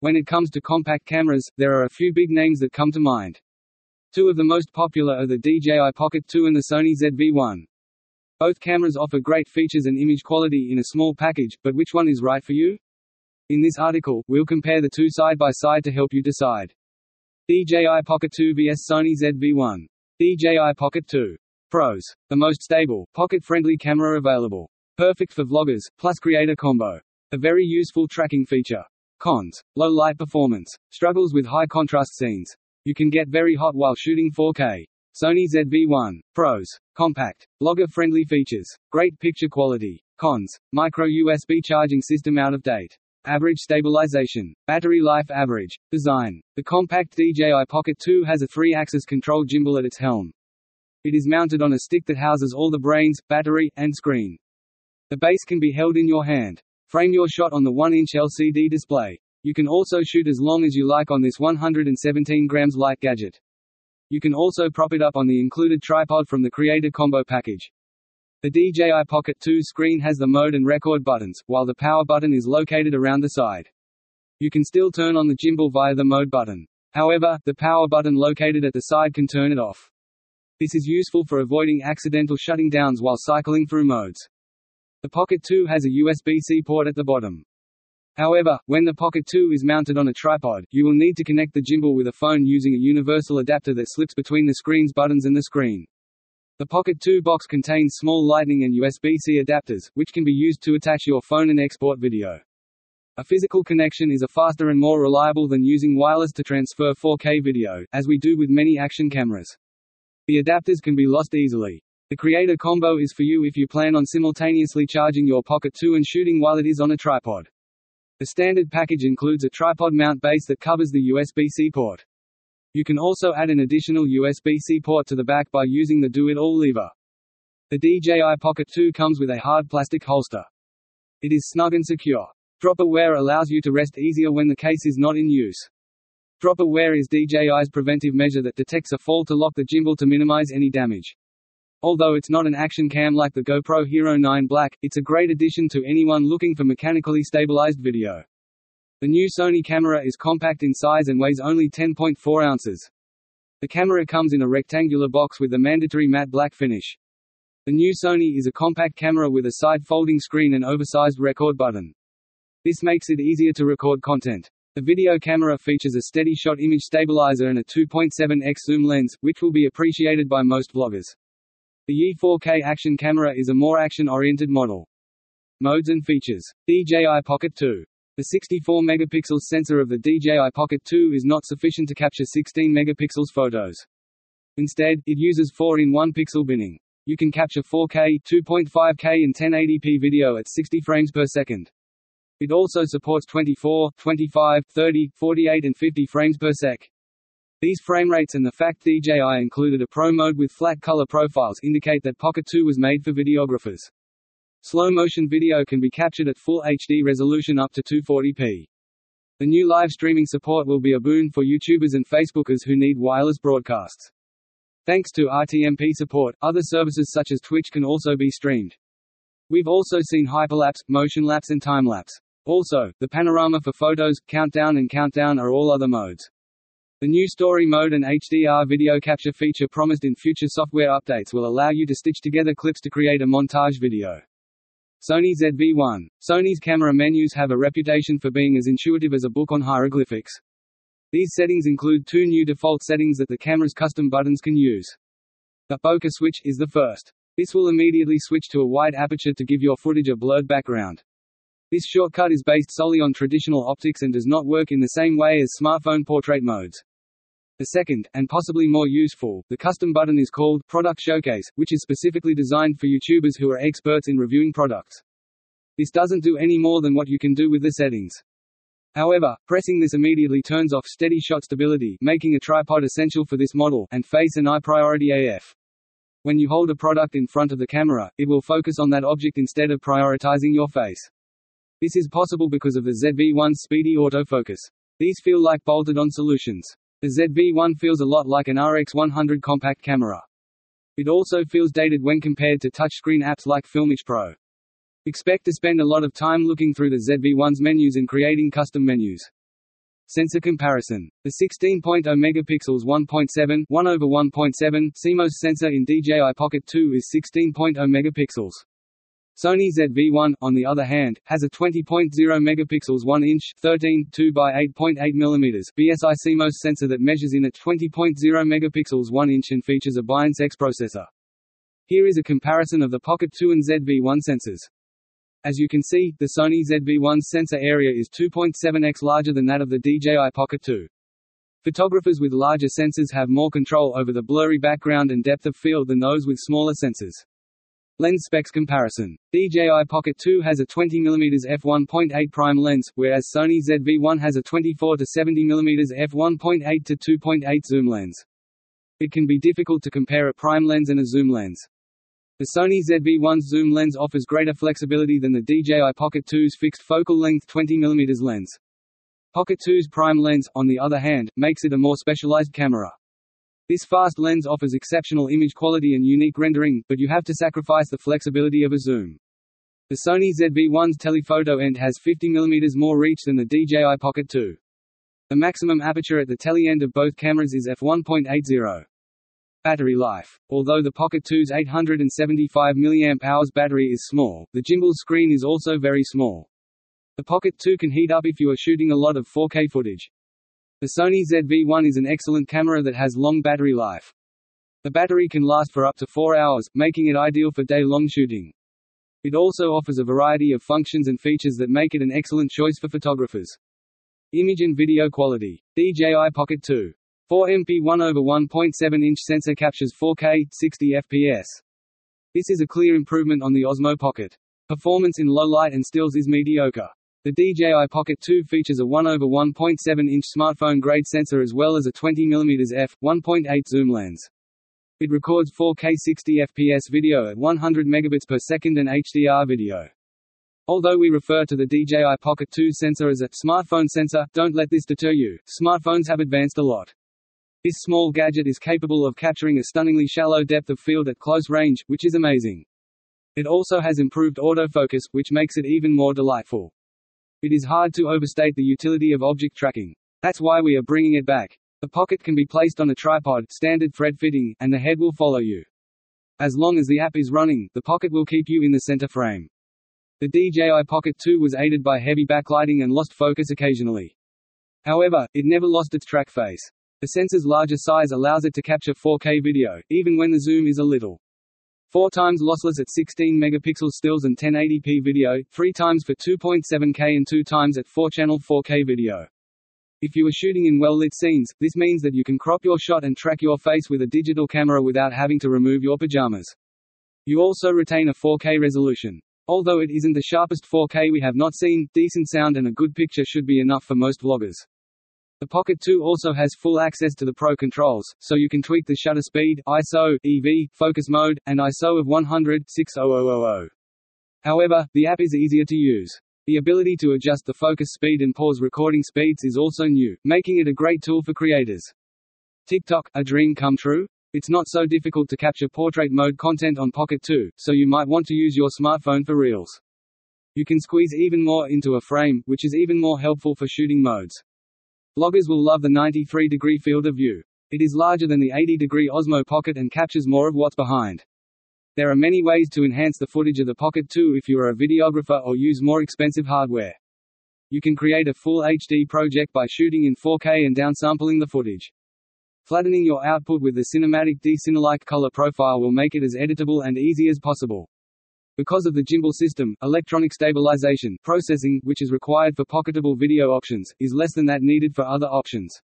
When it comes to compact cameras, there are a few big names that come to mind. Two of the most popular are the DJI Pocket 2 and the Sony ZV-1. Both cameras offer great features and image quality in a small package, but which one is right for you? In this article, we'll compare the two side by side to help you decide. DJI Pocket 2 vs Sony ZV-1. DJI Pocket 2. Pros. The most stable, pocket-friendly camera available. Perfect for vloggers, plus creator combo. A very useful tracking feature. Cons. Low light performance. Struggles with high contrast scenes. You can get very hot while shooting 4K. Sony ZV-1. Pros. Compact. Blogger-friendly features. Great picture quality. Cons. Micro USB charging system out of date. Average stabilization. Battery life average. Design. The compact DJI Pocket 2 has a three-axis control gimbal at its helm. It is mounted on a stick that houses all the brains, battery, and screen. The base can be held in your hand. Frame your shot on the 1-inch LCD display. You can also shoot as long as you like on this 117 grams light gadget. You can also prop it up on the included tripod from the Creator Combo package. The DJI Pocket 2 screen has the mode and record buttons, while the power button is located around the side. You can still turn on the gimbal via the mode button. However, the power button located at the side can turn it off. This is useful for avoiding accidental shutting downs while cycling through modes. The Pocket 2 has a USB-C port at the bottom. However, when the Pocket 2 is mounted on a tripod, you will need to connect the gimbal with a phone using a universal adapter that slips between the screen's buttons and the screen. The Pocket 2 box contains small Lightning and USB-C adapters, which can be used to attach your phone and export video. A physical connection is a faster and more reliable than using wireless to transfer 4K video, as we do with many action cameras. The adapters can be lost easily. The Creator Combo is for you if you plan on simultaneously charging your Pocket 2 and shooting while it is on a tripod. The standard package includes a tripod mount base that covers the USB-C port. You can also add an additional USB-C port to the back by using the Do-It-All lever. The DJI Pocket 2 comes with a hard plastic holster. It is snug and secure. Dropper wear allows you to rest easier when the case is not in use. Dropper wear is DJI's preventive measure that detects a fall to lock the gimbal to minimize any damage. Although it's not an action cam like the GoPro Hero 9 Black, it's a great addition to anyone looking for mechanically stabilized video. The new Sony camera is compact in size and weighs only 10.4 ounces. The camera comes in a rectangular box with a mandatory matte black finish. The new Sony is a compact camera with a side folding screen and oversized record button. This makes it easier to record content. The video camera features a steady shot image stabilizer and a 2.7x zoom lens, which will be appreciated by most vloggers. The E4K action camera is a more action-oriented model. Modes and features. DJI Pocket 2. The 64 megapixels sensor of the DJI Pocket 2 is not sufficient to capture 16 megapixels photos. Instead, it uses 4 in 1 pixel binning. You can capture 4K, 2.5K and 1080p video at 60 frames per second. It also supports 24, 25, 30, 48 and 50 frames per sec. These frame rates and the fact DJI included a Pro mode with flat color profiles indicate that Pocket 2 was made for videographers. Slow motion video can be captured at full HD resolution up to 240p. The new live streaming support will be a boon for YouTubers and Facebookers who need wireless broadcasts. Thanks to RTMP support, other services such as Twitch can also be streamed. We've also seen hyperlapse, motion lapse and time lapse. Also, the panorama for photos, countdown and countdown are all other modes. The new story mode and HDR video capture feature promised in future software updates will allow you to stitch together clips to create a montage video. Sony ZV-1. Sony's camera menus have a reputation for being as intuitive as a book on hieroglyphics. These settings include two new default settings that the camera's custom buttons can use. The bokeh switch is the first. This will immediately switch to a wide aperture to give your footage a blurred background. This shortcut is based solely on traditional optics and does not work in the same way as smartphone portrait modes. The second, and possibly more useful, the custom button is called Product Showcase, which is specifically designed for YouTubers who are experts in reviewing products. This doesn't do any more than what you can do with the settings. However, pressing this immediately turns off steady shot stability, making a tripod essential for this model, and face and eye priority AF. When you hold a product in front of the camera, it will focus on that object instead of prioritizing your face. This is possible because of the ZV-1's speedy autofocus. These feel like bolted-on solutions. The ZV-1 feels a lot like an RX100 compact camera. It also feels dated when compared to touchscreen apps like Filmic Pro. Expect to spend a lot of time looking through the ZV-1's menus and creating custom menus. Sensor comparison. The 16.0 megapixels 1.7 1 over 1.7 CMOS sensor in DJI Pocket 2 is 16.0 megapixels. Sony ZV-1, on the other hand, has a 20.0 megapixels 1 inch 13 2 by 8.8 mm BSI CMOS sensor that measures in at 20.0 megapixels 1 inch and features a BIONZ X processor. Here is a comparison of the Pocket 2 and ZV-1 sensors. As you can see, the Sony ZV-1 sensor area is 2.7x larger than that of the DJI Pocket 2. Photographers with larger sensors have more control over the blurry background and depth of field than those with smaller sensors. Lens specs comparison. DJI Pocket 2 has a 20mm f1.8 prime lens, whereas Sony ZV-1 has a 24-70mm f1.8 to 2.8 zoom lens. It can be difficult to compare a prime lens and a zoom lens. The Sony ZV-1's zoom lens offers greater flexibility than the DJI Pocket 2's fixed focal length 20mm lens. Pocket 2's prime lens, on the other hand, makes it a more specialized camera. This fast lens offers exceptional image quality and unique rendering, but you have to sacrifice the flexibility of a zoom. The Sony ZV-1's telephoto end has 50 mm more reach than the DJI Pocket 2. The maximum aperture at the tele end of both cameras is f1.80. Battery life. Although the Pocket 2's 875 mAh battery is small, the gimbal's screen is also very small. The Pocket 2 can heat up if you are shooting a lot of 4K footage. The Sony ZV-1 is an excellent camera that has long battery life. The battery can last for up to 4 hours, making it ideal for day-long shooting. It also offers a variety of functions and features that make it an excellent choice for photographers. Image and video quality. DJI Pocket 2. 4MP 1 over 1.7 inch sensor captures 4K, 60 fps. This is a clear improvement on the Osmo Pocket. Performance in low light and stills is mediocre. The DJI Pocket 2 features a 1 over 1.7 inch smartphone-grade sensor as well as a 20 mm f. 1.8 zoom lens. It records 4K 60 fps video at 100 megabits per second and HDR video. Although we refer to the DJI Pocket 2 sensor as a smartphone sensor, don't let this deter you. Smartphones have advanced a lot. This small gadget is capable of capturing a stunningly shallow depth of field at close range, which is amazing. It also has improved autofocus, which makes it even more delightful. It is hard to overstate the utility of object tracking. That's why we are bringing it back. The pocket can be placed on a tripod, standard thread fitting, and the head will follow you. As long as the app is running, the pocket will keep you in the center frame. The DJI Pocket 2 was aided by heavy backlighting and lost focus occasionally. However, it never lost its track face. The sensor's larger size allows it to capture 4K video, even when the zoom is a little. 4 times lossless at 16 megapixel stills and 1080p video, 3 times for 2.7K and 2 times at 4-channel 4K video. If you are shooting in well-lit scenes, this means that you can crop your shot and track your face with a digital camera without having to remove your pajamas. You also retain a 4K resolution. Although it isn't the sharpest 4K we have not seen, decent sound and a good picture should be enough for most vloggers. The Pocket 2 also has full access to the Pro controls, so you can tweak the shutter speed, ISO, EV, focus mode, and ISO of 100 60000. However, the app is easier to use. The ability to adjust the focus speed and pause recording speeds is also new, making it a great tool for creators. TikTok, a dream come true? It's not so difficult to capture portrait mode content on Pocket 2, so you might want to use your smartphone for Reels. You can squeeze even more into a frame, which is even more helpful for shooting modes. Bloggers will love the 93-degree field of view. It is larger than the 80-degree Osmo Pocket and captures more of what's behind. There are many ways to enhance the footage of the Pocket 2 if you are a videographer or use more expensive hardware. You can create a full HD project by shooting in 4K and downsampling the footage. Flattening your output with the cinematic D-Cinelike color profile will make it as editable and easy as possible. Because of the gimbal system, electronic stabilization processing, which is required for pocketable video options, is less than that needed for other options.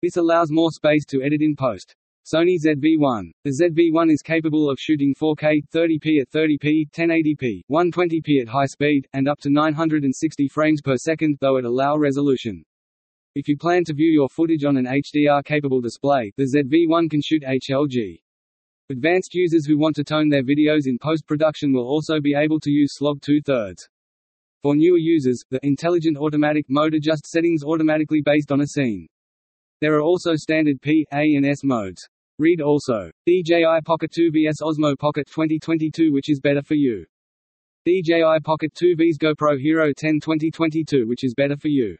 This allows more space to edit in post. Sony ZV-1. The ZV-1 is capable of shooting 4K, 30p at 30p, 1080p, 120p at high speed, and up to 960 frames per second, though at a low resolution. If you plan to view your footage on an HDR-capable display, the ZV-1 can shoot HLG. Advanced users who want to tone their videos in post-production will also be able to use slog 2 thirds. For newer users, the intelligent automatic mode adjusts settings automatically based on a scene. There are also standard P, A and S modes. Read also. DJI Pocket 2 vs Osmo Pocket 2022 which is better for you. DJI Pocket 2 vs GoPro Hero 10 2022 which is better for you.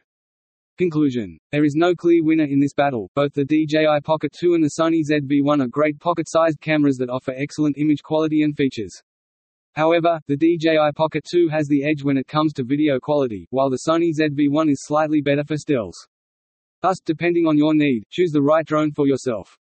Conclusion. There is no clear winner in this battle, both the DJI Pocket 2 and the Sony ZV-1 are great pocket-sized cameras that offer excellent image quality and features. However, the DJI Pocket 2 has the edge when it comes to video quality, while the Sony ZV-1 is slightly better for stills. Thus, depending on your need, choose the right drone for yourself.